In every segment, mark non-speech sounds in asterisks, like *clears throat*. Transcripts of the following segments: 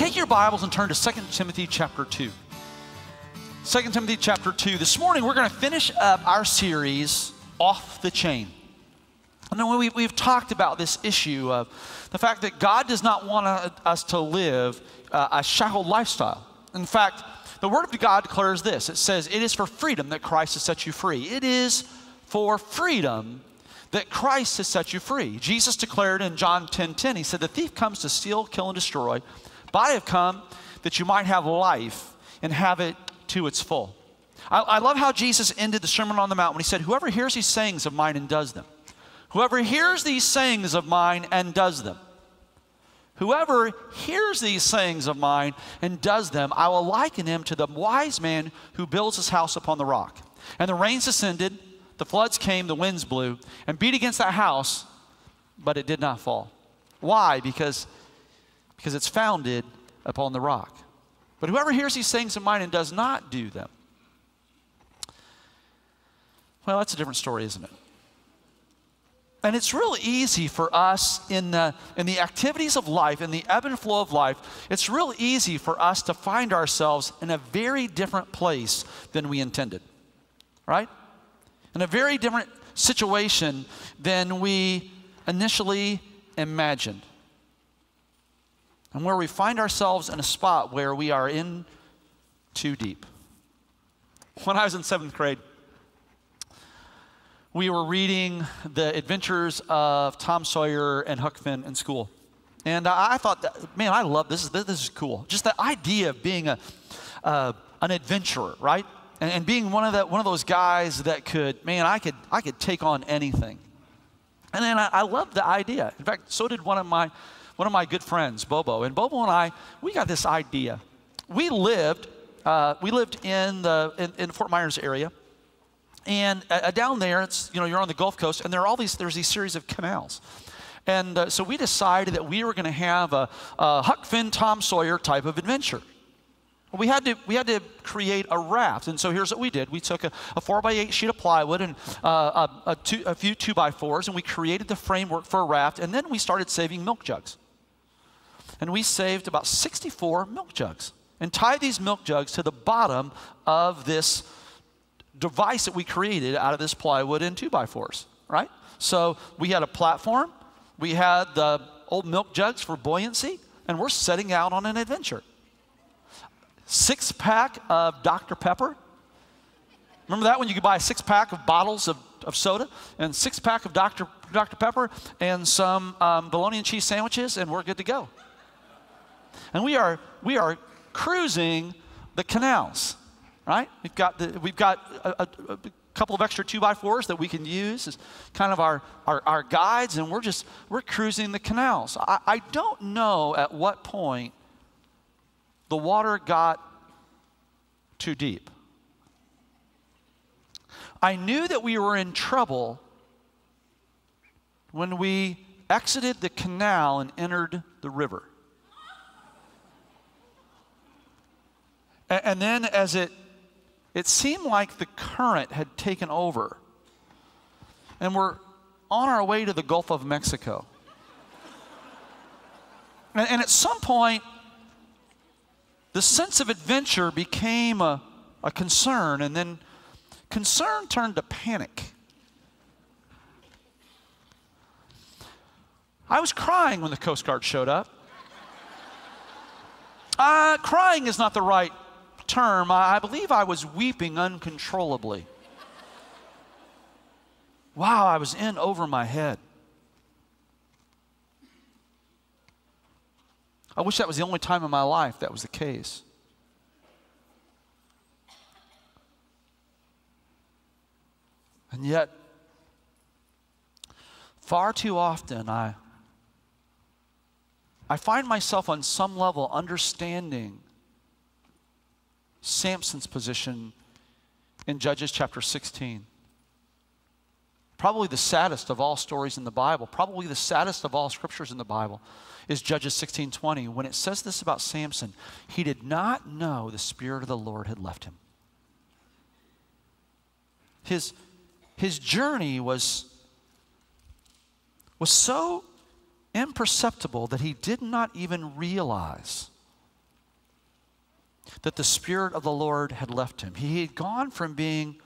take your Bibles and turn to 2 Timothy chapter 2. 2 Timothy chapter 2. This morning we're going to finish up our series, Off the Chain. And we, we've talked about this issue of the fact that God does not want us to live uh, a shackled lifestyle. In fact, the Word of God declares this it says, It is for freedom that Christ has set you free. It is for freedom that Christ has set you free. Jesus declared in John 10 10, He said, The thief comes to steal, kill, and destroy, but I have come that you might have life and have it to its full. I, I love how Jesus ended the Sermon on the Mount when He said, Whoever hears these sayings of mine and does them, whoever hears these sayings of mine and does them, Whoever hears these sayings of mine and does them, I will liken him to the wise man who builds his house upon the rock. And the rains descended, the floods came, the winds blew, and beat against that house, but it did not fall. Why? Because, because it's founded upon the rock. But whoever hears these things of mine and does not do them, well, that's a different story, isn't it? And it's really easy for us in the, in the activities of life, in the ebb and flow of life, it's real easy for us to find ourselves in a very different place than we intended, right? In a very different situation than we initially imagined. And where we find ourselves in a spot where we are in too deep. When I was in seventh grade, we were reading the adventures of Tom Sawyer and Huck Finn in school. And I, thought, that, man, I love this. This, is cool. Just the idea of being a, uh, an adventurer, right? And, and, being one of, the, one of those guys that could, man, I could, I could take on anything. And then I, I loved the idea. In fact, so did one of my, one of my good friends, Bobo. And Bobo and I, we got this idea. We lived, uh, we lived in the in, in Fort Myers area. And uh, uh, down there, it's, you know, you're on the Gulf Coast, and there are all these, there's these series of canals. And uh, so we decided that we were going to have a, a Huck Finn, Tom Sawyer type of adventure. We had, to, we had to create a raft. And so here's what we did. We took a, a four by eight sheet of plywood and uh, a, a, two, a few two by fours, and we created the framework for a raft. And then we started saving milk jugs. And we saved about 64 milk jugs and tied these milk jugs to the bottom of this device that we created out of this plywood and two by fours, right? So we had a platform, we had the old milk jugs for buoyancy, and we're setting out on an adventure. Six pack of Dr. Pepper. Remember that when you could buy a six pack of bottles of, of soda and six pack of Dr. Dr. Pepper and some um, bologna and cheese sandwiches, and we're good to go. And we are, we are cruising the canals right? We've got, the, we've got a, a, a couple of extra two by fours that we can use as kind of our, our, our guides, and we're just, we're cruising the canals. I, I don't know at what point the water got too deep. I knew that we were in trouble when we exited the canal and entered the river. And, then as it it seemed like the current had taken over. And we're on our way to the Gulf of Mexico. and, and, at some point, the sense of adventure became a, a concern, and then concern turned to panic. I was crying when the Coast Guard showed up. Uh, crying is not the right term, I believe I was weeping uncontrollably. Wow, I was in over my head. I wish that was the only time in my life that was the case. And yet, far too often, I, I find myself on some level understanding Samson's position in Judges chapter 16. Probably the saddest of all stories in the Bible, probably the saddest of all scriptures in the Bible is Judges 16:20 when it says this about Samson, he did not know the spirit of the Lord had left him. His his journey was was so imperceptible that he did not even realize that the Spirit of the Lord had left him. He had gone from being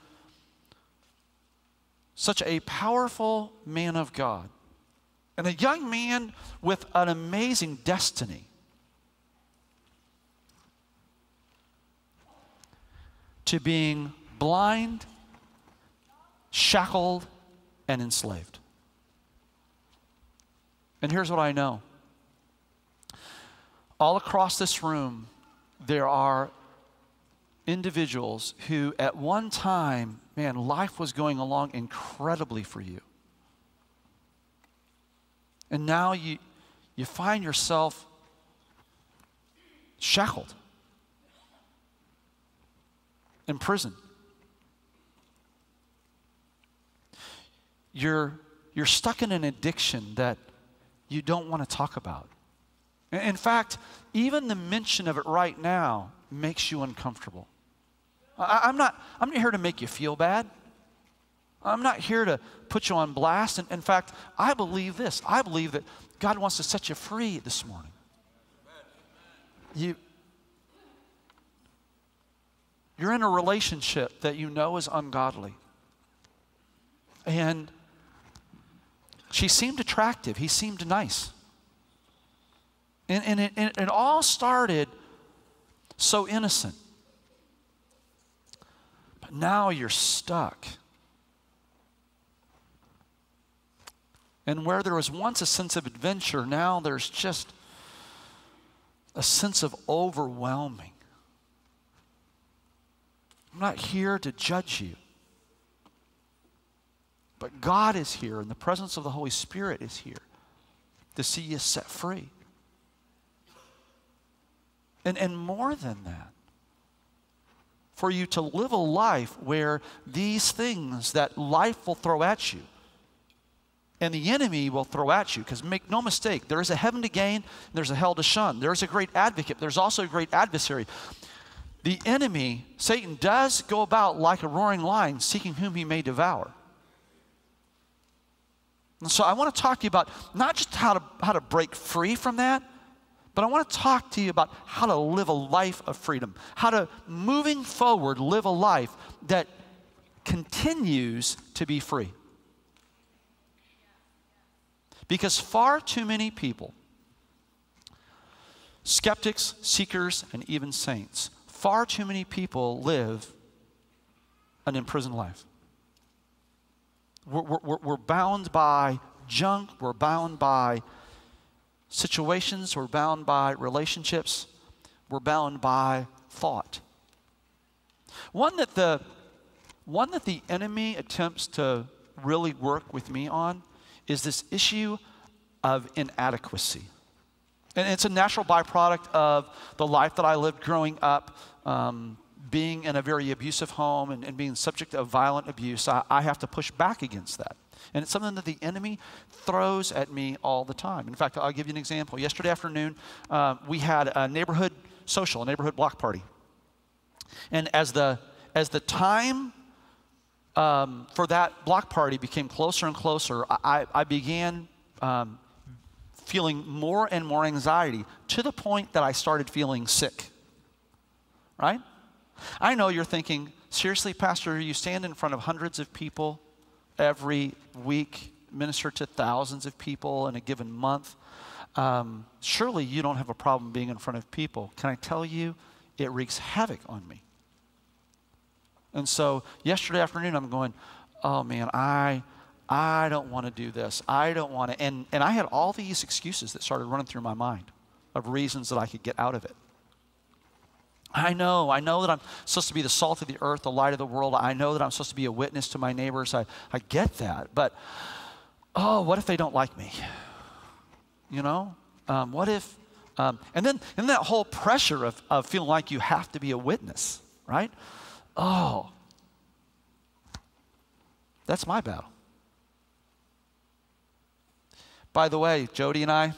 such a powerful man of God and a young man with an amazing destiny to being blind, shackled, and enslaved. And here's what I know all across this room, there are individuals who, at one time, man, life was going along incredibly for you. And now you, you find yourself shackled, in prison. You're, you're stuck in an addiction that you don't want to talk about. In fact, even the mention of it right now makes you uncomfortable. I, am not, I'm not here to make you feel bad. I'm not here to put you on blast. And in fact, I believe this I believe that God wants to set you free this morning. You, you're in a relationship that you know is ungodly. And she seemed attractive, he seemed nice. And, and, it, and it all started so innocent. But now you're stuck. And where there was once a sense of adventure, now there's just a sense of overwhelming. I'm not here to judge you. But God is here, and the presence of the Holy Spirit is here to see you set free. And, and more than that, for you to live a life where these things that life will throw at you and the enemy will throw at you. Because make no mistake, there is a heaven to gain, there's a hell to shun. There's a great advocate, there's also a great adversary. The enemy, Satan, does go about like a roaring lion, seeking whom he may devour. And so I want to talk to you about not just how to, how to break free from that, but I want to talk to you about how to live a life of freedom, how to, moving forward, live a life that continues to be free. Because far too many people, skeptics, seekers, and even saints, far too many people live an imprisoned life. We're, we're, we're bound by junk, we're bound by situations, we're bound by relationships, we're bound by thought. One that the one that the enemy attempts to really work with me on is this issue of inadequacy. And it's a natural byproduct of the life that I lived growing up, um, being in a very abusive home and, and being subject to violent abuse. I, I have to push back against that. And it's something that the enemy throws at me all the time. In fact, I'll give you an example. Yesterday afternoon, uh, we had a neighborhood social, a neighborhood block party. And as the, as the time um, for that block party became closer and closer, I, I began um, feeling more and more anxiety to the point that I started feeling sick. Right? I know you're thinking, seriously, Pastor, you stand in front of hundreds of people every week, minister to thousands of people in a given month. Um, surely you don't have a problem being in front of people. Can I tell you, it wreaks havoc on me. And so yesterday afternoon, I'm going, oh man, I, I don't want to do this. I don't want to. And, and I had all these excuses that started running through my mind of reasons that I could get out of it. I know, I know that I'm supposed to be the salt of the earth, the light of the world. I know that I'm supposed to be a witness to my neighbors. I, I get that. But, oh, what if they don't like me? You know? Um, what if, um, and then and that whole pressure of, of feeling like you have to be a witness, right? Oh, that's my battle. By the way, Jody and I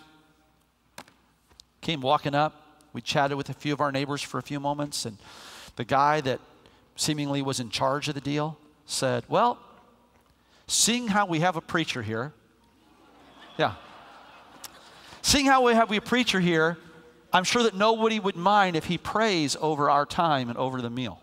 came walking up. We chatted with a few of our neighbors for a few moments, and the guy that seemingly was in charge of the deal said, Well, seeing how we have a preacher here, yeah, seeing how we have a preacher here, I'm sure that nobody would mind if he prays over our time and over the meal.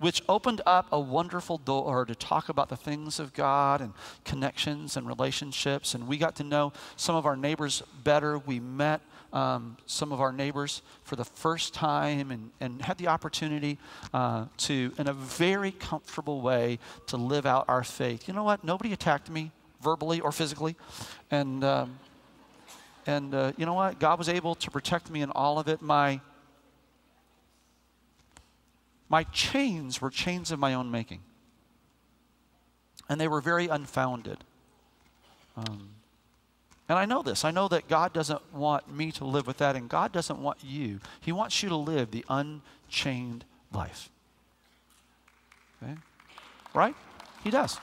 Which opened up a wonderful door to talk about the things of God and connections and relationships. And we got to know some of our neighbors better. We met um, some of our neighbors for the first time and, and had the opportunity uh, to, in a very comfortable way, to live out our faith. You know what? Nobody attacked me verbally or physically. And, um, and uh, you know what? God was able to protect me in all of it. My, my chains were chains of my own making. And they were very unfounded. Um, and I know this. I know that God doesn't want me to live with that, and God doesn't want you. He wants you to live the unchained life. Okay? Right? He does.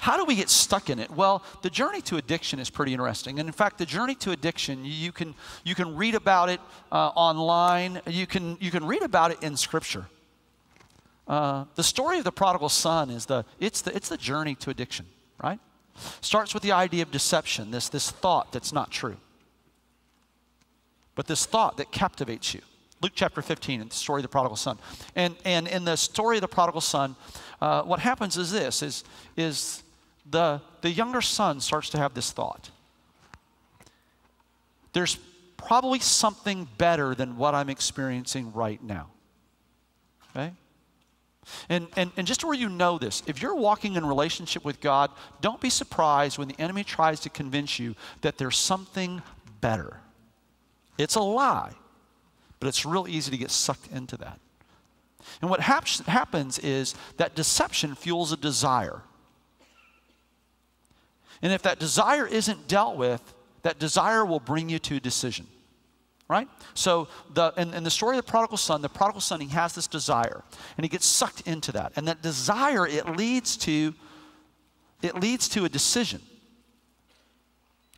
How do we get stuck in it? Well, the journey to addiction is pretty interesting. And in fact, the journey to addiction, you can, you can read about it uh, online, you can, you can read about it in Scripture. Uh, the story of the prodigal son is the it's, the, it's the journey to addiction, right? Starts with the idea of deception, this, this thought that's not true. But this thought that captivates you. Luke chapter 15, in the story of the prodigal son. And, and in the story of the prodigal son, uh, what happens is this, is, is the, the younger son starts to have this thought. There's probably something better than what I'm experiencing right now. Okay? And, and, and just where you know this, if you're walking in relationship with God, don't be surprised when the enemy tries to convince you that there's something better. It's a lie, but it's real easy to get sucked into that. And what hap- happens is that deception fuels a desire. And if that desire isn't dealt with, that desire will bring you to a decision right? So the in, in, the story of the prodigal son, the prodigal son, he has this desire, and he gets sucked into that. And that desire, it leads to, it leads to a decision.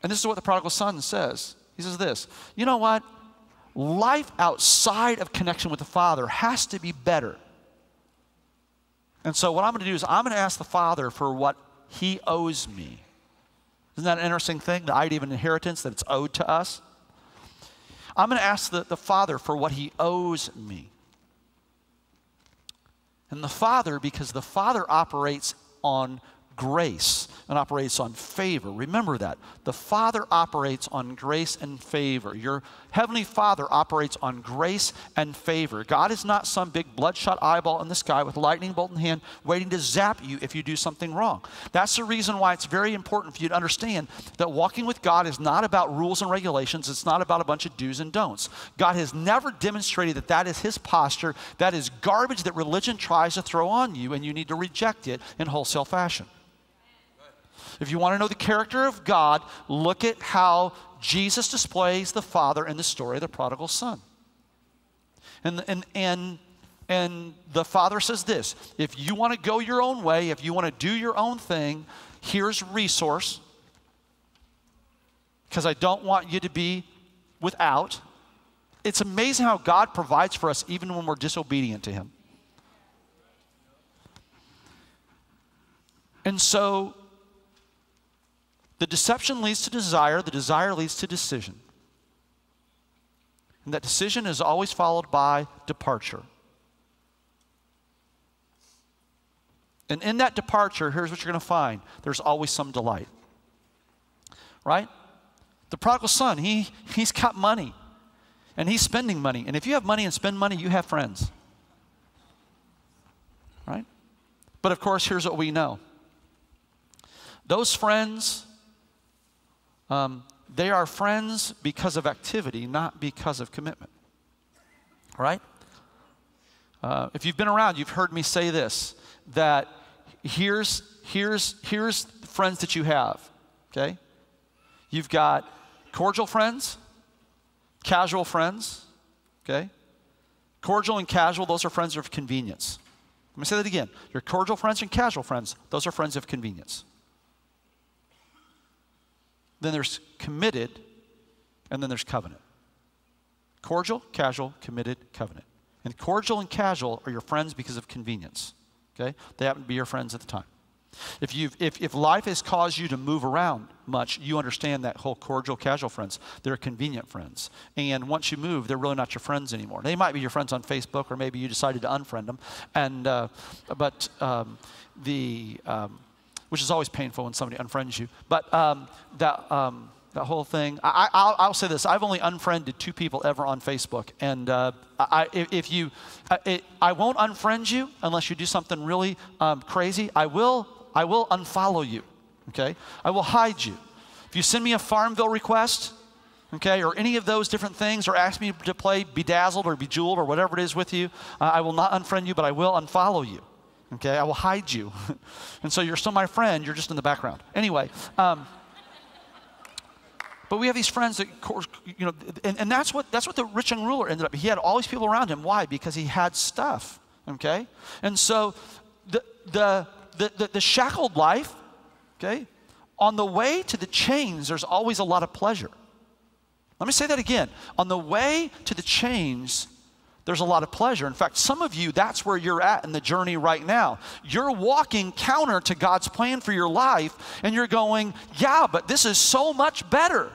And this is what the prodigal son says. He says this, you know what? Life outside of connection with the Father has to be better. And so what I'm going to do is I'm going to ask the Father for what he owes me. Isn't that an interesting thing? The idea of an inheritance that it's owed to us. I'm going to ask the, the Father for what he owes me. And the Father, because the Father operates on grace and operates on favor. Remember that. The Father operates on grace and favor. Your Heavenly Father operates on grace and favor. God is not some big bloodshot eyeball in the sky with lightning bolt in hand waiting to zap you if you do something wrong. That's the reason why it's very important for you to understand that walking with God is not about rules and regulations, it's not about a bunch of do's and don'ts. God has never demonstrated that that is His posture. That is garbage that religion tries to throw on you, and you need to reject it in wholesale fashion. If you want to know the character of God, look at how Jesus displays the Father in the story of the prodigal son. And, and, and, and the Father says this if you want to go your own way, if you want to do your own thing, here's resource, because I don't want you to be without. It's amazing how God provides for us even when we're disobedient to Him. And so the deception leads to desire, the desire leads to decision. And that decision is always followed by departure. And in that departure, here's what you're going to find there's always some delight. Right? The prodigal son, he, he's got money and he's spending money. And if you have money and spend money, you have friends. Right? But of course, here's what we know those friends um, they are friends because of activity, not because of commitment. Right? Uh, if you've been around, you've heard me say this that here's, here's, here's friends that you have, okay? You've got cordial friends, casual friends, okay? Cordial and casual, those are friends of convenience. Let me say that again. Your cordial friends and casual friends, those are friends of convenience. Then there's committed, and then there's covenant. Cordial, casual, committed, covenant. And cordial and casual are your friends because of convenience. Okay? They happen to be your friends at the time. If, you've, if, if life has caused you to move around much, you understand that whole cordial, casual friends. They're convenient friends. And once you move, they're really not your friends anymore. They might be your friends on Facebook, or maybe you decided to unfriend them. And, uh, but um, the, um, which is always painful when somebody unfriends you. But um, that, um, that whole thing, I, will say this I've only unfriended two people ever on Facebook. And uh, I, if you, uh, it, I won't unfriend you unless you do something really um, crazy. I will I will unfollow you, okay? I will hide you. If you send me a Farmville request, okay, or any of those different things, or ask me to play Bedazzled or Bejeweled or whatever it is with you, uh, I will not unfriend you, but I will unfollow you, okay? I will hide you. *laughs* and so you're still my friend, you're just in the background. Anyway, um, but we have these friends that, you know, and, and that's, what, that's what the rich young ruler ended up. He had all these people around him. Why? Because he had stuff, okay? And so the, the, the, the, the shackled life, okay, on the way to the chains, there's always a lot of pleasure. Let me say that again. On the way to the chains, there's a lot of pleasure. In fact, some of you, that's where you're at in the journey right now. You're walking counter to God's plan for your life, and you're going, Yeah, but this is so much better.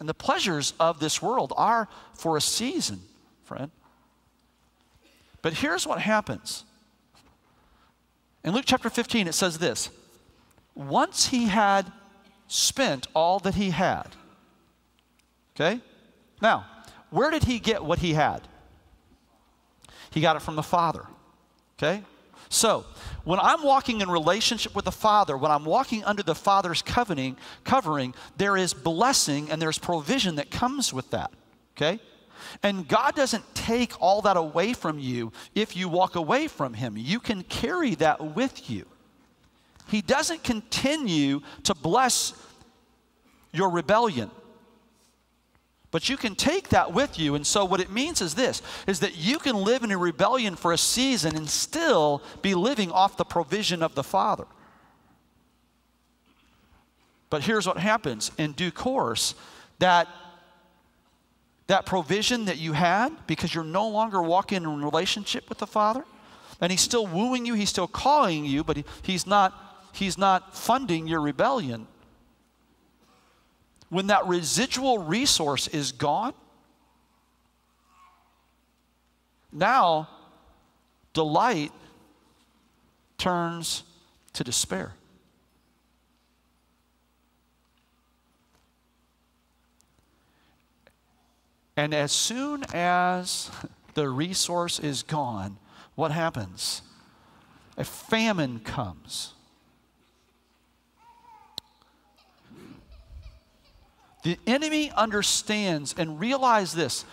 And the pleasures of this world are for a season, friend. But here's what happens. In Luke chapter 15, it says this Once he had spent all that he had, okay? Now, where did he get what he had? He got it from the Father, okay? So, when I'm walking in relationship with the Father, when I'm walking under the Father's covenant, covering, there is blessing and there's provision that comes with that, okay? And God doesn't take all that away from you if you walk away from Him. You can carry that with you. He doesn't continue to bless your rebellion. But you can take that with you. And so what it means is this is that you can live in a rebellion for a season and still be living off the provision of the Father. But here's what happens in due course that that provision that you had because you're no longer walking in relationship with the Father. And He's still wooing you, He's still calling you, but he, he's, not, he's not funding your rebellion. When that residual resource is gone, now delight turns to despair. And as soon as the resource is gone, what happens? A famine comes. The enemy understands and realize this.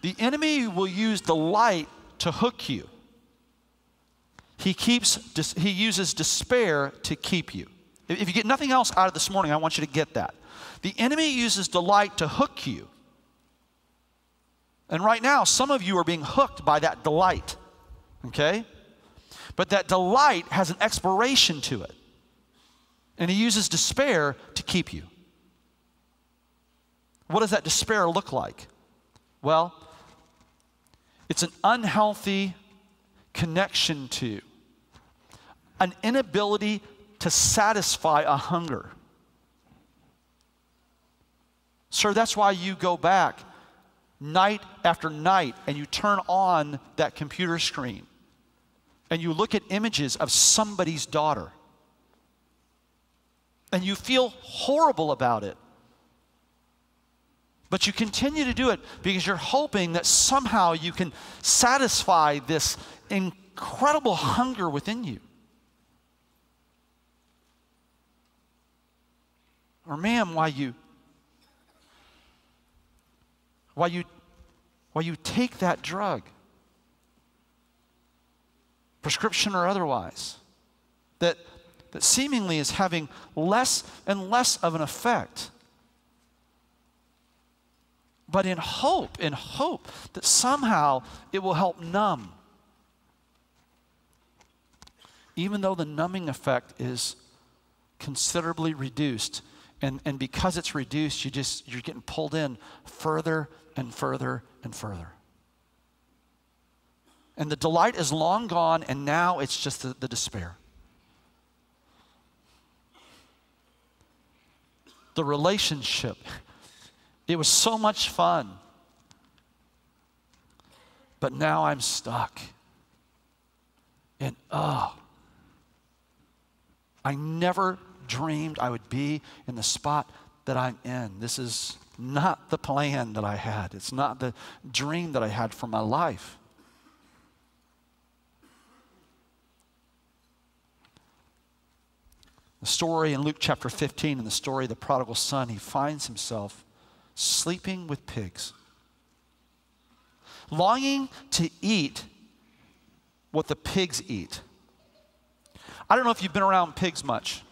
The enemy will use delight to hook you. He keeps he uses despair to keep you. If you get nothing else out of this morning, I want you to get that. The enemy uses delight to hook you. And right now, some of you are being hooked by that delight, okay? But that delight has an expiration to it. And he uses despair to keep you. What does that despair look like? Well, it's an unhealthy connection to, an inability to satisfy a hunger. Sir, that's why you go back night after night and you turn on that computer screen and you look at images of somebody's daughter and you feel horrible about it. But you continue to do it because you're hoping that somehow you can satisfy this incredible hunger within you. Or, ma'am, why you why you, while you take that drug, prescription or otherwise, that, that seemingly is having less and less of an effect. But in hope, in hope that somehow it will help numb. Even though the numbing effect is considerably reduced, and, and because it's reduced, you just you're getting pulled in further and further and further. And the delight is long gone, and now it's just the, the despair. The relationship, it was so much fun. But now I'm stuck. And oh, I never dreamed I would be in the spot that I'm in. This is not the plan that I had, it's not the dream that I had for my life. The story in Luke chapter 15, in the story of the prodigal son, he finds himself sleeping with pigs, longing to eat what the pigs eat. I don't know if you've been around pigs much.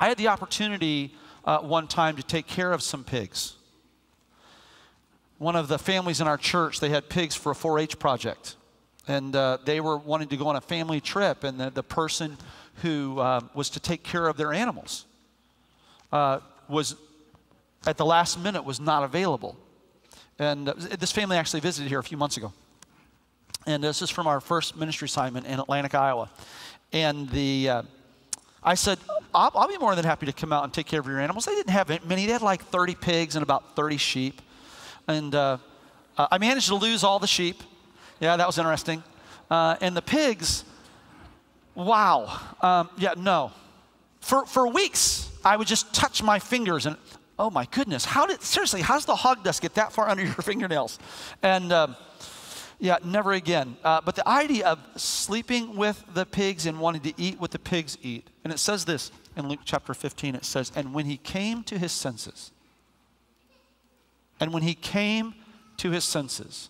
I had the opportunity uh, one time to take care of some pigs. One of the families in our church, they had pigs for a 4 H project. And uh, they were wanting to go on a family trip, and the, the person who uh, was to take care of their animals uh, was, at the last minute, was not available. And uh, this family actually visited here a few months ago. And this is from our first ministry assignment in Atlantic, Iowa. And the, uh, I said, I'll, I'll, be more than happy to come out and take care of your animals. They didn't have many. They had like 30 pigs and about 30 sheep. And uh, uh, I managed to lose all the sheep. Yeah, that was interesting. Uh, and the pigs, wow. Um, yeah, no. For, for weeks, I would just touch my fingers and, oh my goodness, how did, seriously, how does the hog dust get that far *laughs* under your fingernails? And, um, yeah, never again. Uh, but the idea of sleeping with the pigs and wanting to eat what the pigs eat. And it says this in Luke chapter 15 it says, And when he came to his senses, and when he came to his senses,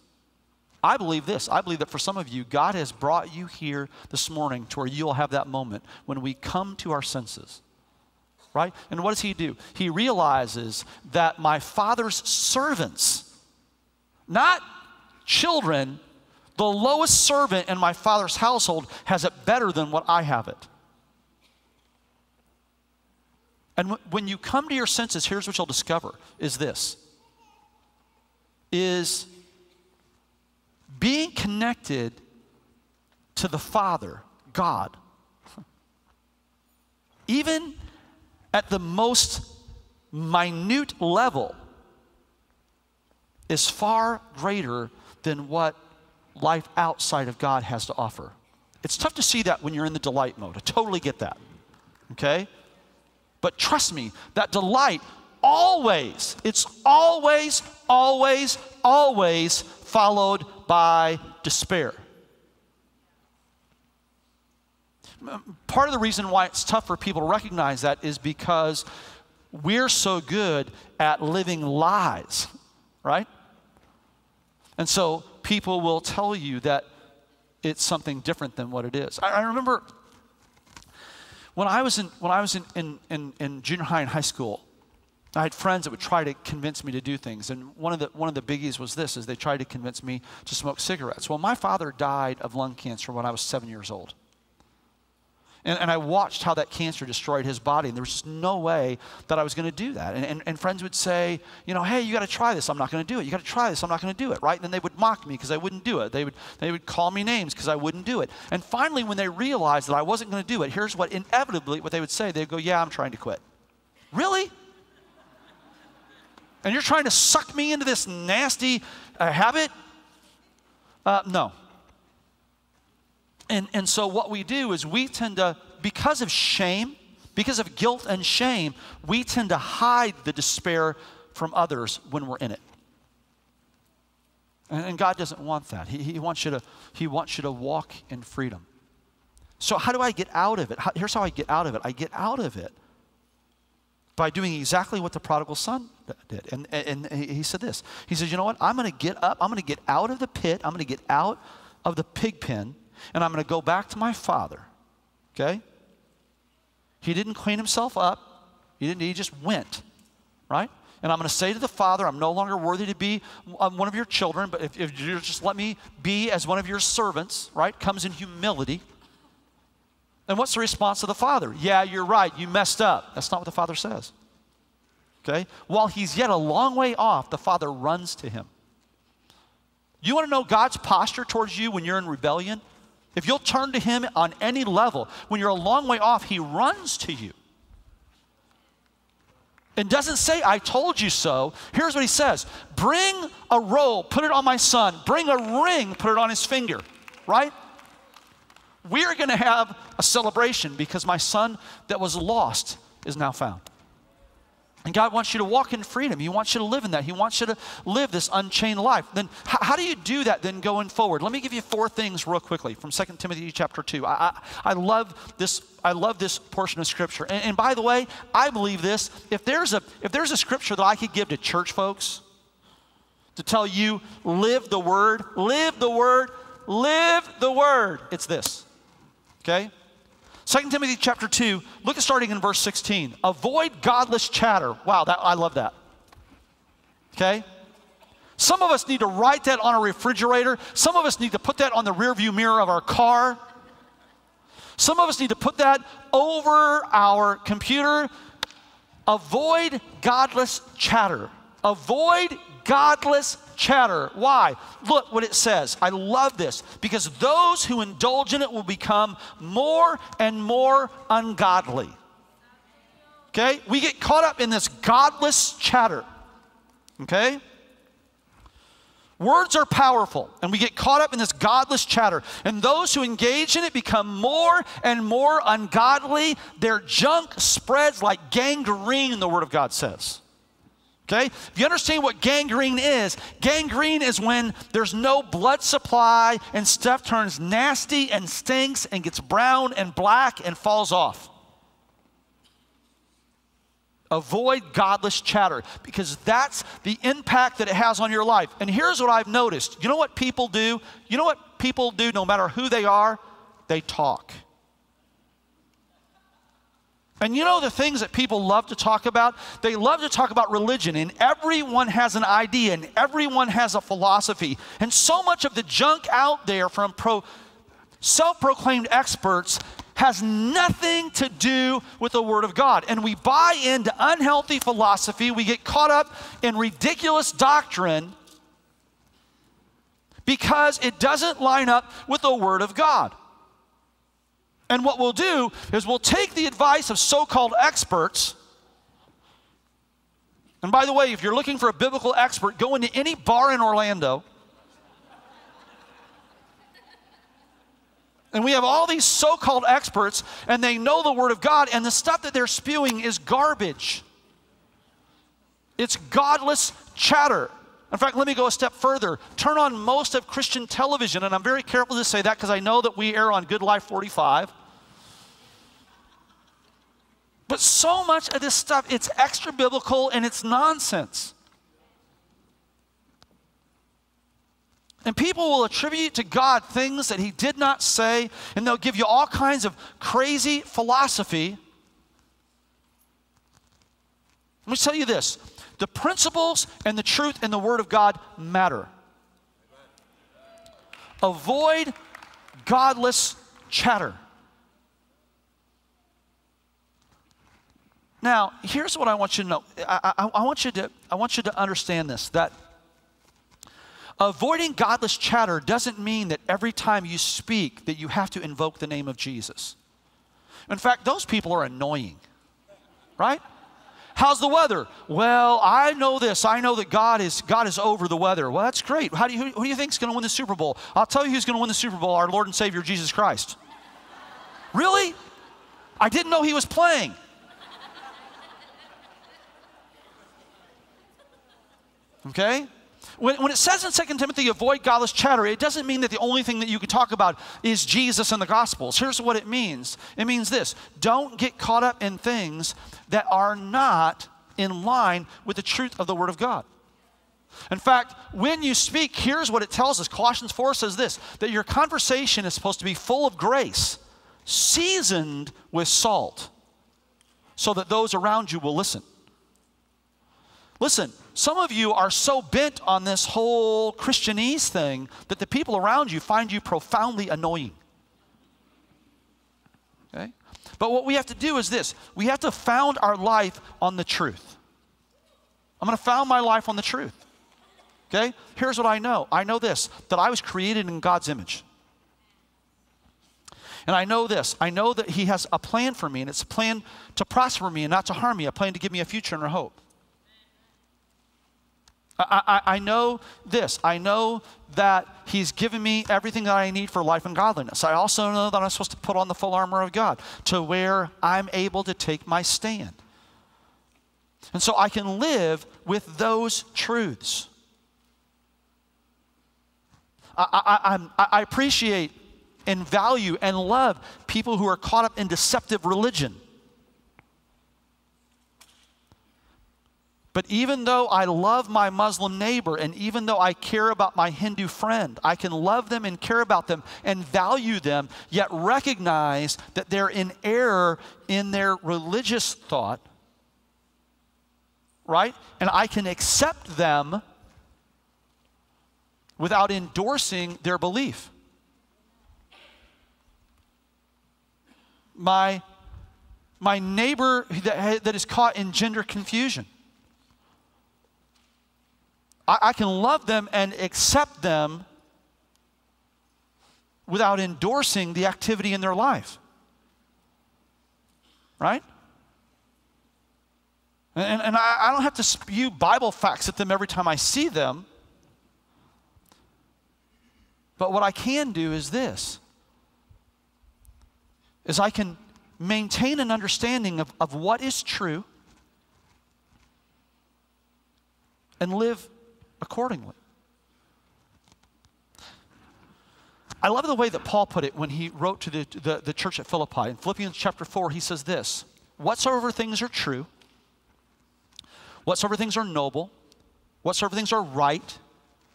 I believe this. I believe that for some of you, God has brought you here this morning to where you'll have that moment when we come to our senses. Right? And what does he do? He realizes that my father's servants, not children, the lowest servant in my father's household has it better than what I have it. And w- when you come to your senses, here's what you'll discover is this is being connected to the Father, God. *laughs* Even at the most minute level is far greater than what life outside of God has to offer. It's tough to see that when you're in the delight mode. I totally get that. Okay? But trust me, that delight always, it's always, always, always followed by despair. Part of the reason why it's tough for people to recognize that is because we're so good at living lies, right? And so people will tell you that it's something different than what it is. I, I remember when I was in, when I was in, in, in, in junior high and high school, I had friends that would try to convince me to do things. And one of the, one of the biggies was this, is they tried to convince me to smoke cigarettes. Well, my father died of lung cancer when I was seven years old. And, and I watched how that cancer destroyed his body, and there was just no way that I was going to do that. And, and, and, friends would say, you know, hey, you got to try this. I'm not going to do it. You got to try this. I'm not going to do it, right? And then they would mock me because I wouldn't do it. They would, they would call me names because I wouldn't do it. And finally, when they realized that I wasn't going to do it, here's what inevitably what they would say. They'd go, yeah, I'm trying to quit. Really? And you're trying to suck me into this nasty uh, habit? Uh, no. And, and so what we do is we tend to, because of shame, because of guilt and shame, we tend to hide the despair from others when we're in it. And, and God doesn't want that. He, he, wants you to, he wants you to walk in freedom. So, how do I get out of it? How, here's how I get out of it I get out of it by doing exactly what the prodigal son did. And, and, and he said this He says, You know what? I'm going to get up, I'm going to get out of the pit, I'm going to get out of the pig pen, and I'm going to go back to my father. Okay? He didn't clean himself up. He didn't, he just went. Right? And I'm going to say to the Father, I'm no longer worthy to be um, one of your children, but if, if you just let me be as one of your servants, right? Comes in humility. And what's the response of the Father? Yeah, you're right. You messed up. That's not what the Father says. Okay? While he's yet a long way off, the Father runs to him. You want to know God's posture towards you when you're in rebellion? If you'll turn to Him on any level, when you're a long way off, He runs to you. And doesn't say, I told you so. Here's what He says Bring a roll, put it on my son. Bring a ring, put it on his finger. Right? We're going to have a celebration because my son that was lost is now found. And God wants you to walk in freedom. He wants you to live in that. He wants you to live this unchained life. Then, how, how do you do that then going forward? Let me give you four things real quickly from 2 Timothy chapter 2. I, I, I love this. I love this portion of scripture. And, and by the way, I believe this. If there's, a, if there's a scripture that I could give to church folks to tell you, live the word, live the word, live the word, it's this. Okay? 2 Timothy chapter 2, look at starting in verse 16. Avoid godless chatter. Wow, that, I love that. Okay? Some of us need to write that on a refrigerator. Some of us need to put that on the rearview mirror of our car. Some of us need to put that over our computer. Avoid godless chatter. Avoid godless chatter. Why? Look what it says. I love this because those who indulge in it will become more and more ungodly. Okay? We get caught up in this godless chatter. Okay? Words are powerful, and we get caught up in this godless chatter. And those who engage in it become more and more ungodly. Their junk spreads like gangrene, the Word of God says. Okay? If you understand what gangrene is, gangrene is when there's no blood supply and stuff turns nasty and stinks and gets brown and black and falls off. Avoid godless chatter because that's the impact that it has on your life. And here's what I've noticed you know what people do? You know what people do no matter who they are? They talk. And you know the things that people love to talk about? They love to talk about religion, and everyone has an idea and everyone has a philosophy. And so much of the junk out there from pro, self proclaimed experts has nothing to do with the Word of God. And we buy into unhealthy philosophy, we get caught up in ridiculous doctrine because it doesn't line up with the Word of God. And what we'll do is we'll take the advice of so called experts. And by the way, if you're looking for a biblical expert, go into any bar in Orlando. And we have all these so called experts, and they know the Word of God, and the stuff that they're spewing is garbage. It's godless chatter. In fact, let me go a step further. Turn on most of Christian television, and I'm very careful to say that because I know that we air on Good Life 45. But so much of this stuff, it's extra biblical and it's nonsense. And people will attribute to God things that He did not say, and they'll give you all kinds of crazy philosophy. Let me tell you this the principles and the truth and the Word of God matter. Avoid godless chatter. Now, here's what I want you to know. I, I, I, want you to, I want you to understand this that avoiding godless chatter doesn't mean that every time you speak that you have to invoke the name of Jesus. In fact, those people are annoying, right? How's the weather? Well, I know this. I know that God is God is over the weather. Well, that's great. How do you, who, who do you think is going to win the Super Bowl? I'll tell you who's going to win the Super Bowl. Our Lord and Savior Jesus Christ. really? I didn't know He was playing. Okay? When, when, it says in 2 Timothy, avoid godless chatter, it doesn't mean that the only thing that you can talk about is Jesus and the Gospels. Here's what it means it means this don't get caught up in things that are not in line with the truth of the Word of God. In fact, when you speak, here's what it tells us Colossians 4 says this that your conversation is supposed to be full of grace, seasoned with salt, so that those around you will listen. Listen, some of you are so bent on this whole Christianese thing that the people around you find you profoundly annoying. Okay? But what we have to do is this we have to found our life on the truth. I'm going to found my life on the truth. Okay? Here's what I know I know this that I was created in God's image. And I know this I know that He has a plan for me, and it's a plan to prosper me and not to harm me, a plan to give me a future and a hope. I, I, I, know this. I know that He's given me everything that I need for life and godliness. I also know that I'm supposed to put on the full armor of God to where I'm able to take my stand. And so I can live with those truths. I, I, I appreciate and value and love people who are caught up in deceptive religion. But even though I love my Muslim neighbor and even though I care about my Hindu friend, I can love them and care about them and value them, yet recognize that they're in error in their religious thought, right? And I can accept them without endorsing their belief. My, my neighbor that, that is caught in gender confusion. I, I can love them and accept them without endorsing the activity in their life. Right? And, and I, I, don't have to spew Bible facts at them every time I see them. But what I can do is this is I can maintain an understanding of, of what is true and live accordingly. I love the way that Paul put it when he wrote to the, the, the church at Philippi. In Philippians chapter 4, he says this Whatsoever things are true, whatsoever things are noble, whatsoever things are right,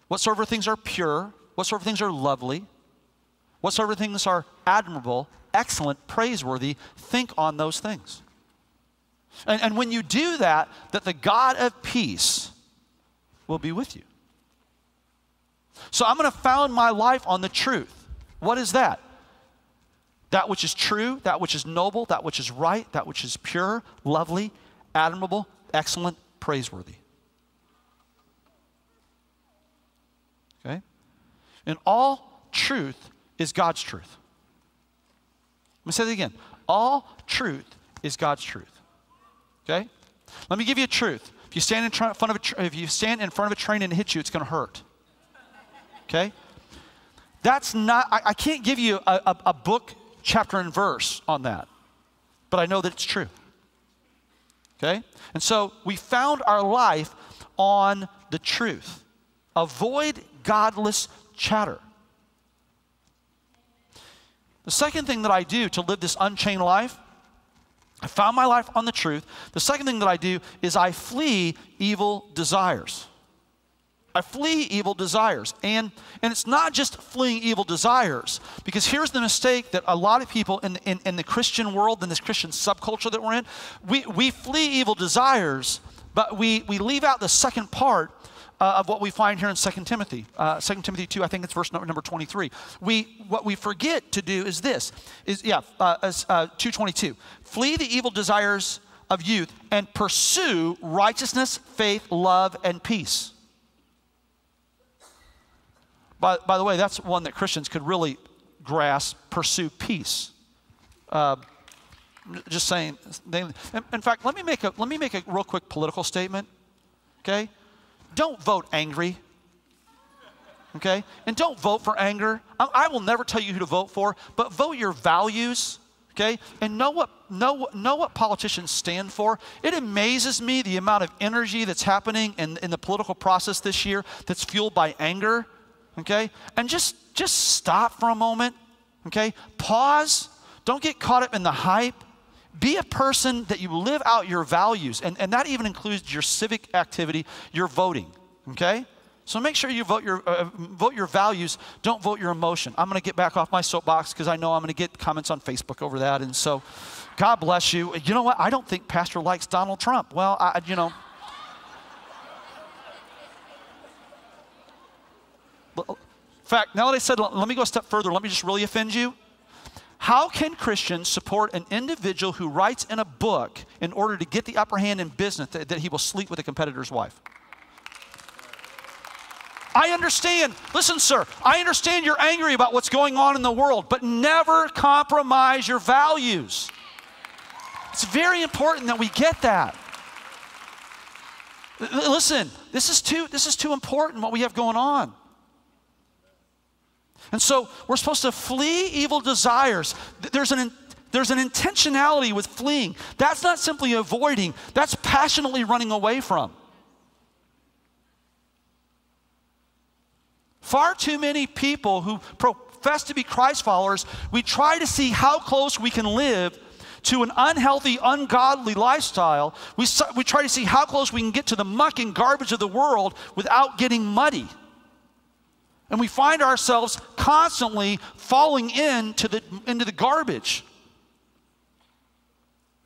whatsoever things are pure, whatsoever things are lovely, whatsoever things are admirable, excellent, praiseworthy, think on those things. And, and when you do that, that the God of peace will be with you. So I'm going to found my life on the truth. What is that? That which is true, that which is noble, that which is right, that which is pure, lovely, admirable, excellent, praiseworthy. Okay? And all truth is God's truth. Let me say that again. All truth is God's truth. Okay? Let me give you a truth. If you stand in front of a tra- if you stand in front of a train and it hits you, it's going to hurt. Okay? That's not. I, I can't give you a, a, a book, chapter, and verse on that, but I know that it's true. Okay? And so we found our life on the truth. Avoid godless chatter. The second thing that I do to live this unchained life, I found my life on the truth. The second thing that I do is I flee evil desires. I flee evil desires. And, and it's not just fleeing evil desires, because here's the mistake that a lot of people in, in, in the Christian world, in this Christian subculture that we're in, we, we flee evil desires, but we, we leave out the second part uh, of what we find here in 2 Timothy. Uh, 2 Timothy 2, I think it's verse number, number 23. We, what we forget to do is this, is, yeah, uh, uh, 222. Flee the evil desires of youth and pursue righteousness, faith, love, and peace. By, by the way, that's one that Christians could really grasp, pursue peace. Uh, just saying. In fact, let me make a let me make a real quick political statement. Okay, don't vote angry. Okay? And don't vote for anger. I, I, will never tell you who to vote for, but vote your values. Okay? And know what, know, know what politicians stand for. It amazes me the amount of energy that's happening in, in the political process this year that's fueled by anger. Okay? And just, just stop for a moment. Okay? Pause. Don't get caught up in the hype be a person that you live out your values, and, and that even includes your civic activity, your voting, okay? So make sure you vote your, uh, vote your values, don't vote your emotion. I'm going to get back off my soapbox because I know I'm going to get comments on Facebook over that. And so, God bless you. You know what? I don't think Pastor likes Donald Trump. Well, I, you know. In fact, now that I said, let me go a step further. Let me just really offend you. How can Christians support an individual who writes in a book in order to get the upper hand in business that, that he will sleep with a competitor's wife? I understand, listen, sir, I understand you're angry about what's going on in the world, but never compromise your values. It's very important that we get that. Listen, this is too, this is too important what we have going on. And so we're supposed to flee evil desires. There's an, there's an intentionality with fleeing. That's not simply avoiding, that's passionately running away from. Far too many people who profess to be Christ followers, we try to see how close we can live to an unhealthy, ungodly lifestyle. We, we try to see how close we can get to the muck and garbage of the world without getting muddy. And we find ourselves constantly falling into the, into the garbage.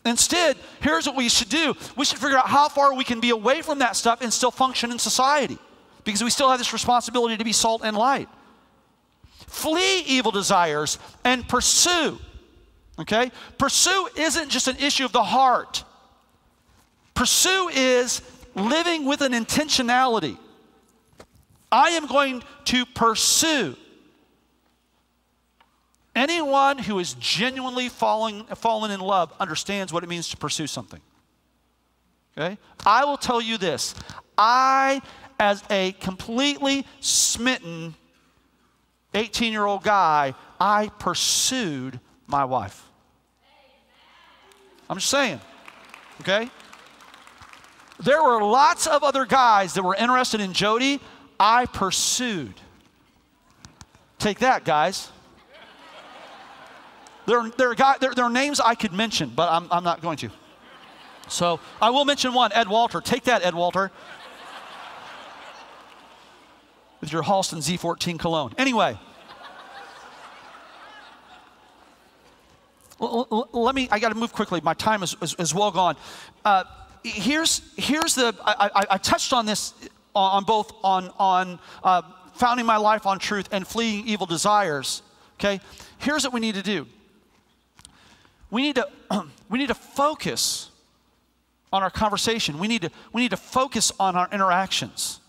Instead, here's what we should do we should figure out how far we can be away from that stuff and still function in society because we still have this responsibility to be salt and light. Flee evil desires and pursue. Okay? Pursue isn't just an issue of the heart, pursue is living with an intentionality. I am going to pursue. Anyone who is genuinely falling, fallen in love understands what it means to pursue something. Okay? I will tell you this I as a completely smitten 18 year old guy, I pursued my wife. I'm just saying, okay? There were lots of other guys that were interested in Jody. I pursued. Take that, guys. There, there, are guys, there, there are names I could mention, but I'm, I'm not going to. So I will mention one Ed Walter. Take that, Ed Walter with your Halston Z14 cologne. Anyway, let me, I got to move quickly. My time is, is, is well gone. Uh, here's, here's the, I, I, I, touched on this on both on, on uh, founding my life on truth and fleeing evil desires. Okay? Here's what we need to do. We need to, *clears throat* we need to focus on our conversation. We need to, we need to focus on our interactions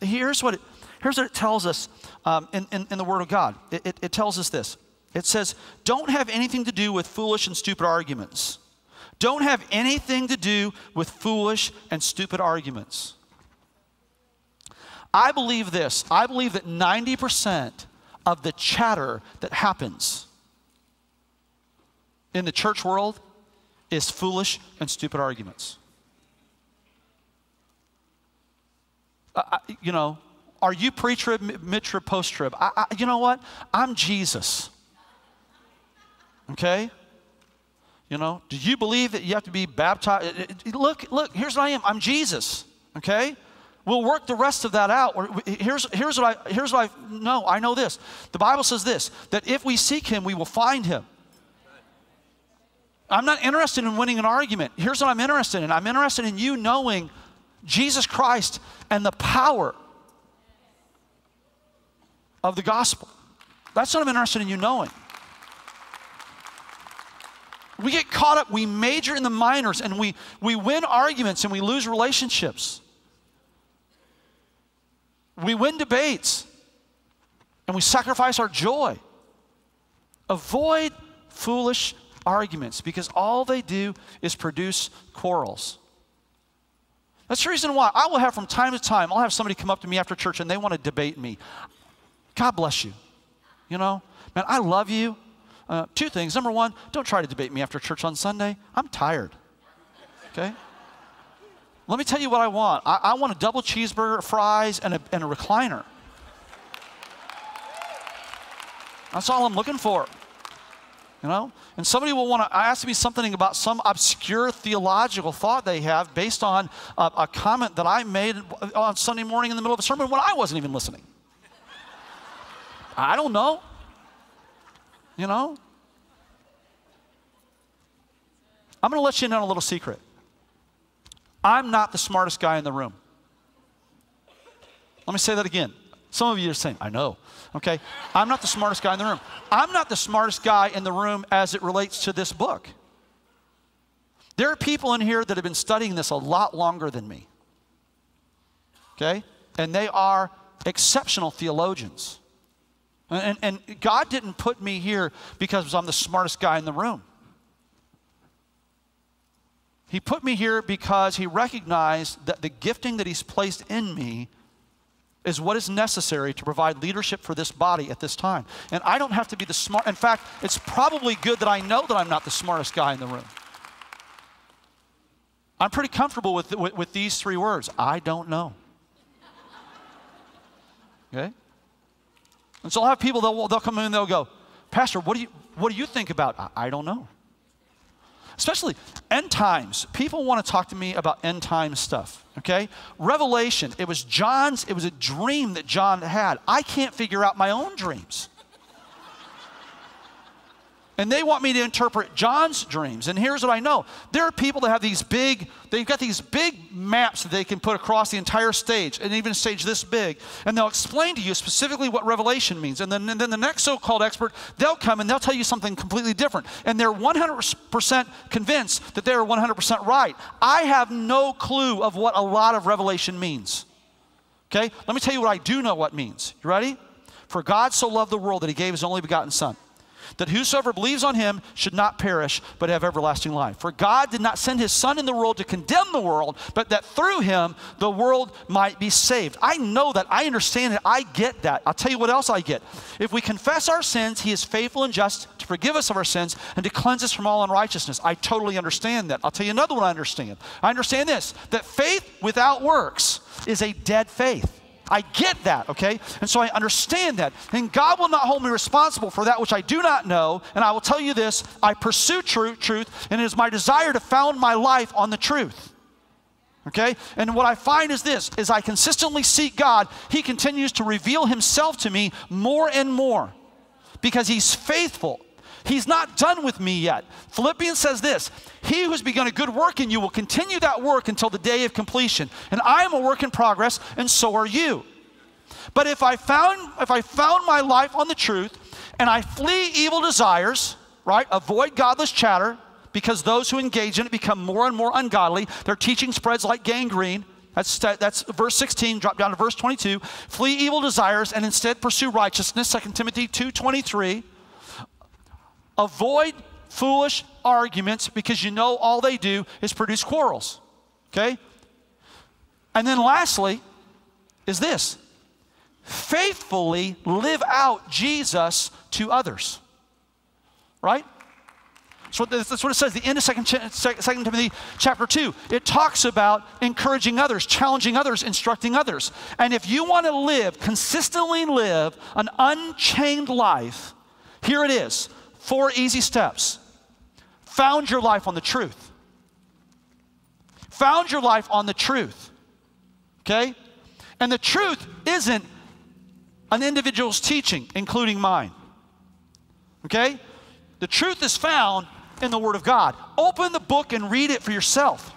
here's what it, here's what it tells us um, in, in, in, the Word of God. It, it, it tells us this. It says, don't have anything to do with foolish and stupid arguments. Don't have anything to do with foolish and stupid arguments. I believe this. I believe that 90% of the chatter that happens in the church world is foolish and stupid arguments. Uh, you know, are you pre trib, mid trib, post trib? you know what? I'm Jesus. Okay? You know, do you believe that you have to be baptized? Look, look, here's what I am. I'm Jesus. Okay? We'll work the rest of that out. Here's, here's what I here's what I know. I know this. The Bible says this that if we seek him, we will find him. I'm not interested in winning an argument. Here's what I'm interested in. I'm interested in you knowing Jesus Christ and the power of the gospel. That's what I'm interested in you knowing. We get caught up, we major in the minors, and we, we win arguments and we lose relationships. We win debates and we sacrifice our joy. Avoid foolish arguments because all they do is produce quarrels. That's the reason why I will have from time to time, I'll have somebody come up to me after church and they want to debate me. God bless you. You know, man, I love you. Uh, two things. Number one, don't try to debate me after church on Sunday. I'm tired. Okay? Let me tell you what I want. I, I want a double cheeseburger, fries, and a, and a recliner. That's all I'm looking for. You know? And somebody will want to ask me something about some obscure theological thought they have based on a, a, comment that I made on Sunday morning in the middle of a sermon when I wasn't even listening. I don't know. You know? I'm going to let you in on a little secret. I'm not the smartest guy in the room. Let me say that again. Some of you are saying, I know. Okay? I'm not the smartest guy in the room. I'm not the smartest guy in the room as it relates to this book. There are people in here that have been studying this a lot longer than me. Okay? And they are exceptional theologians. And, and, God didn't put me here because I'm the smartest guy in the room. He put me here because He recognized that the gifting that He's placed in me is what is necessary to provide leadership for this body at this time. And I don't have to be the smart. In fact, it's probably good that I know that I'm not the smartest guy in the room. I'm pretty comfortable with, with, with these three words I don't know. Okay? And so I'll have people, they'll, they'll come in and they'll go, Pastor, what do you, what do you think about? I, I don't know. Especially end times. People want to talk to me about end time stuff, okay? Revelation, it was John's, it was a dream that John had. I can't figure out my own dreams and they want me to interpret John's dreams. And here's what I know there are people that have these big, they've got these big maps that they can put across the entire stage, and even stage this big, and they'll explain to you specifically what Revelation means. And then, and then the next so called expert, they'll come and they'll tell you something completely different. And they're 100% convinced that they're 100% right. I have no clue of what a lot of Revelation means. Okay? Let me tell you what I do know what means. You ready? For God so loved the world that he gave his only begotten Son that whosoever believes on him should not perish, but have everlasting life. For God did not send his Son in the world to condemn the world, but that through him the world might be saved. I know that. I understand it. I get that. I'll tell you what else I get. If we confess our sins, he is faithful and just to forgive us of our sins and to cleanse us from all unrighteousness. I totally understand that. I'll tell you another one I understand. I understand this that faith without works is a dead faith. I get that, okay? And so I understand that. And God will not hold me responsible for that which I do not know. And I will tell you this I pursue truth, truth, and it is my desire to found my life on the truth. Okay? And what I find is this as I consistently seek God, He continues to reveal Himself to me more and more because He's faithful. He's not done with me yet. Philippians says this He who has begun a good work in you will continue that work until the day of completion. And I am a work in progress, and so are you. But if I found if I found my life on the truth and I flee evil desires, right? Avoid godless chatter, because those who engage in it become more and more ungodly. Their teaching spreads like gangrene. That's, that's verse 16, drop down to verse 22. Flee evil desires and instead pursue righteousness, 2 Timothy 2.23. Avoid foolish arguments because you know all they do is produce quarrels. Okay? And then lastly is this faithfully live out Jesus to others. Right? So that's what it says. The end of Second, Second Timothy chapter 2. It talks about encouraging others, challenging others, instructing others. And if you want to live, consistently live an unchained life, here it is. Four easy steps. Found your life on the truth. Found your life on the truth. Okay? And the truth isn't an individual's teaching, including mine. Okay? The truth is found in the Word of God. Open the book and read it for yourself.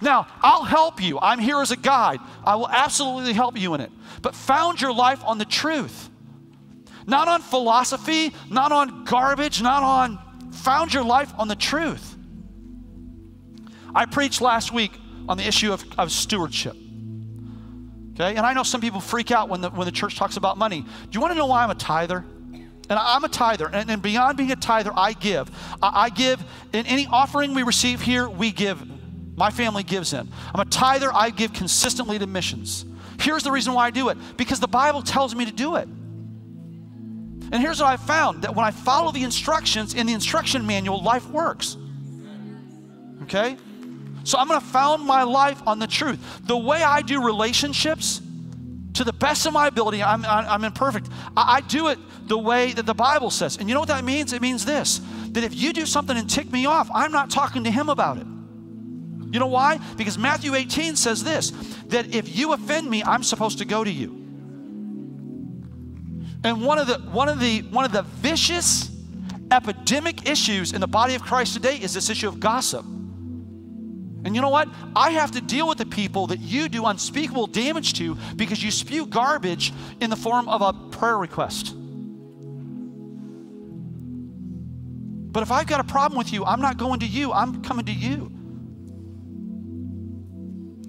Now, I'll help you. I'm here as a guide. I will absolutely help you in it. But found your life on the truth. Not on philosophy, not on garbage, not on found your life on the truth. I preached last week on the issue of, of stewardship. Okay? And I know some people freak out when the, when the church talks about money. Do you want to know why I'm a tither? And I'm a tither. And, and beyond being a tither, I give. I, I give in any offering we receive here, we give. My family gives in. I'm a tither, I give consistently to missions. Here's the reason why I do it because the Bible tells me to do it. And here's what I found that when I follow the instructions in the instruction manual, life works. Okay? So I'm going to found my life on the truth. The way I do relationships, to the best of my ability, I'm, I'm imperfect. I, I do it the way that the Bible says. And you know what that means? It means this that if you do something and tick me off, I'm not talking to him about it. You know why? Because Matthew 18 says this that if you offend me, I'm supposed to go to you. And one of the one of the one of the vicious epidemic issues in the body of Christ today is this issue of gossip. And you know what? I have to deal with the people that you do unspeakable damage to because you spew garbage in the form of a prayer request. But if I've got a problem with you, I'm not going to you, I'm coming to you.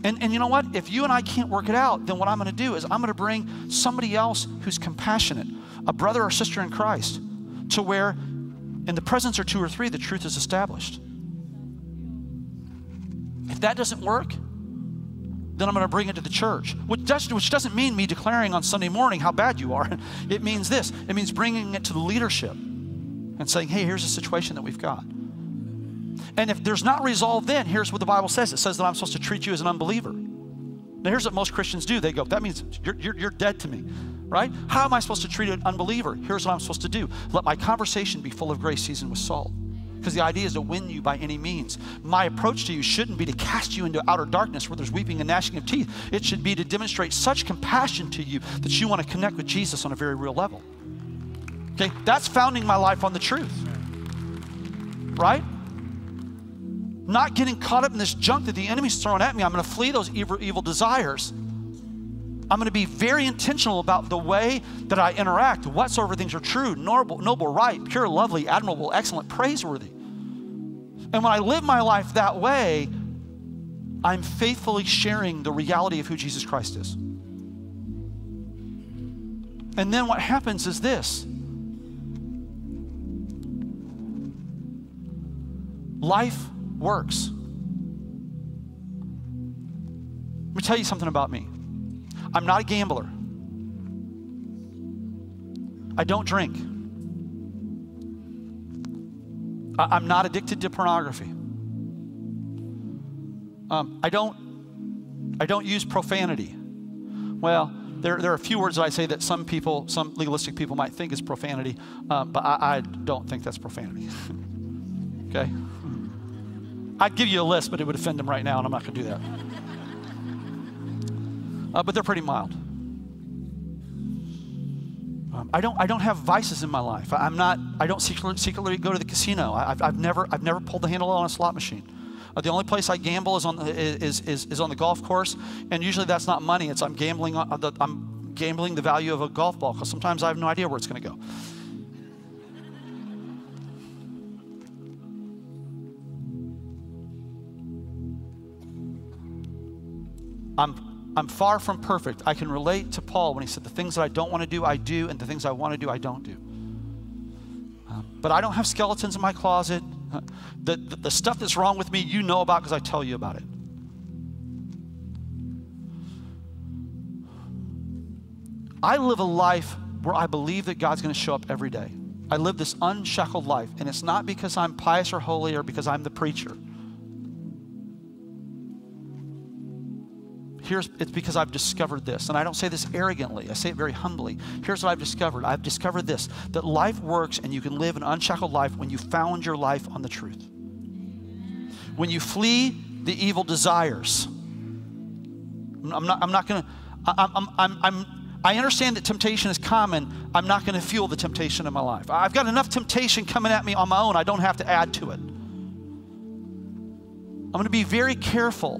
And, and you know what? If you and I can't work it out, then what I'm going to do is I'm going to bring somebody else who's compassionate, a brother or sister in Christ, to where in the presence of two or three, the truth is established. If that doesn't work, then I'm going to bring it to the church, which, does, which doesn't mean me declaring on Sunday morning how bad you are. *laughs* It means this it means bringing it to the leadership and saying, hey, here's a situation that we've got. And if there's not resolved, then here's what the Bible says it says that I'm supposed to treat you as an unbeliever. Now, here's what most Christians do they go, that means you're, you're, you're dead to me, right? How am I supposed to treat an unbeliever? Here's what I'm supposed to do let my conversation be full of grace, seasoned with salt. Because the idea is to win you by any means. My approach to you shouldn't be to cast you into outer darkness where there's weeping and gnashing of teeth. It should be to demonstrate such compassion to you that you want to connect with Jesus on a very real level. Okay, that's founding my life on the truth. Right? Not getting caught up in this junk that the enemy's throwing at me. I'm going to flee those evil, evil desires. I'm going to be very intentional about the way that I interact. Whatsoever things are true, noble, noble, right, pure, lovely, admirable, excellent, praiseworthy. And when I live my life that way, I'm faithfully sharing the reality of who Jesus Christ is. And then what happens is this life works. Let me tell you something about me. I'm not a gambler. I don't drink. I, am not addicted to pornography. Um, I don't. I don't use profanity. Well, there, there are a few words that I say that some people, some legalistic people might think is profanity, um, but I, I don't think that's profanity. *laughs* okay? I'd give you a list, but it would offend them right now, and I'm not going to do that. Uh, but they're pretty mild. Um, I don't. I don't have vices in my life. I, am not. I don't secretly, secretly, go to the casino. I, have I've never. I've never pulled the handle on a slot machine. Uh, the only place I gamble is on the, is, is, is on the golf course, and usually that's not money. It's I'm gambling. On the, I'm gambling the value of a golf ball because sometimes I have no idea where it's going to go. I'm, I'm far from perfect. I can relate to Paul when he said, The things that I don't want to do, I do, and the things I want to do, I don't do. Um, but I don't have skeletons in my closet. The, the, the stuff that's wrong with me, you know about because I tell you about it. I live a life where I believe that God's going to show up every day. I live this unshackled life, and it's not because I'm pious or holy or because I'm the preacher. Here's it's because I've discovered this. And I don't say this arrogantly, I say it very humbly. Here's what I've discovered I've discovered this that life works and you can live an unshackled life when you found your life on the truth. When you flee the evil desires. I'm not, I'm not going to, I'm, I'm, I'm, I understand that temptation is common. I'm not going to fuel the temptation in my life. I've got enough temptation coming at me on my own. I don't have to add to it. I'm going to be very careful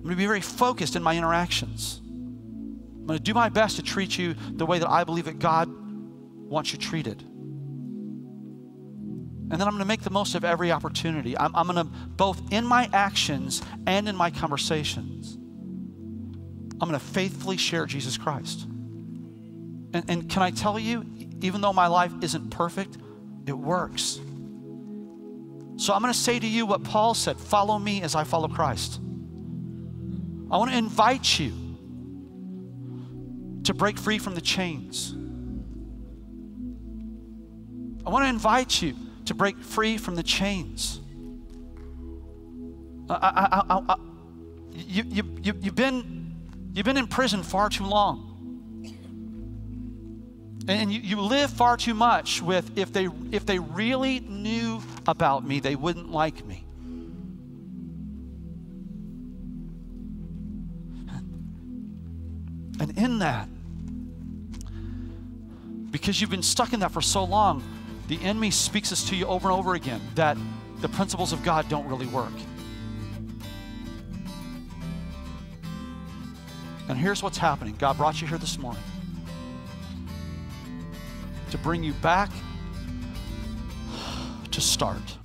I'm going to be very focused in my interactions. I'm going to do my best to treat you the way that I believe that God wants you treated. And then I'm going to make the most of every opportunity. I'm, I'm going to, both in my actions and in my conversations, I'm going to faithfully share Jesus Christ. And, and can I tell you, even though my life isn't perfect, it works. So I'm going to say to you what Paul said follow me as I follow Christ. I want to invite you to break free from the chains. I want to invite you to break free from the chains. I, I, I, you, you, you, you've, been, you've been in prison far too long. And you, you live far too much with if they, if they really knew about me, they wouldn't like me. And in that, because you've been stuck in that for so long, the enemy speaks this to you over and over again that the principles of God don't really work. And here's what's happening God brought you here this morning to bring you back to start.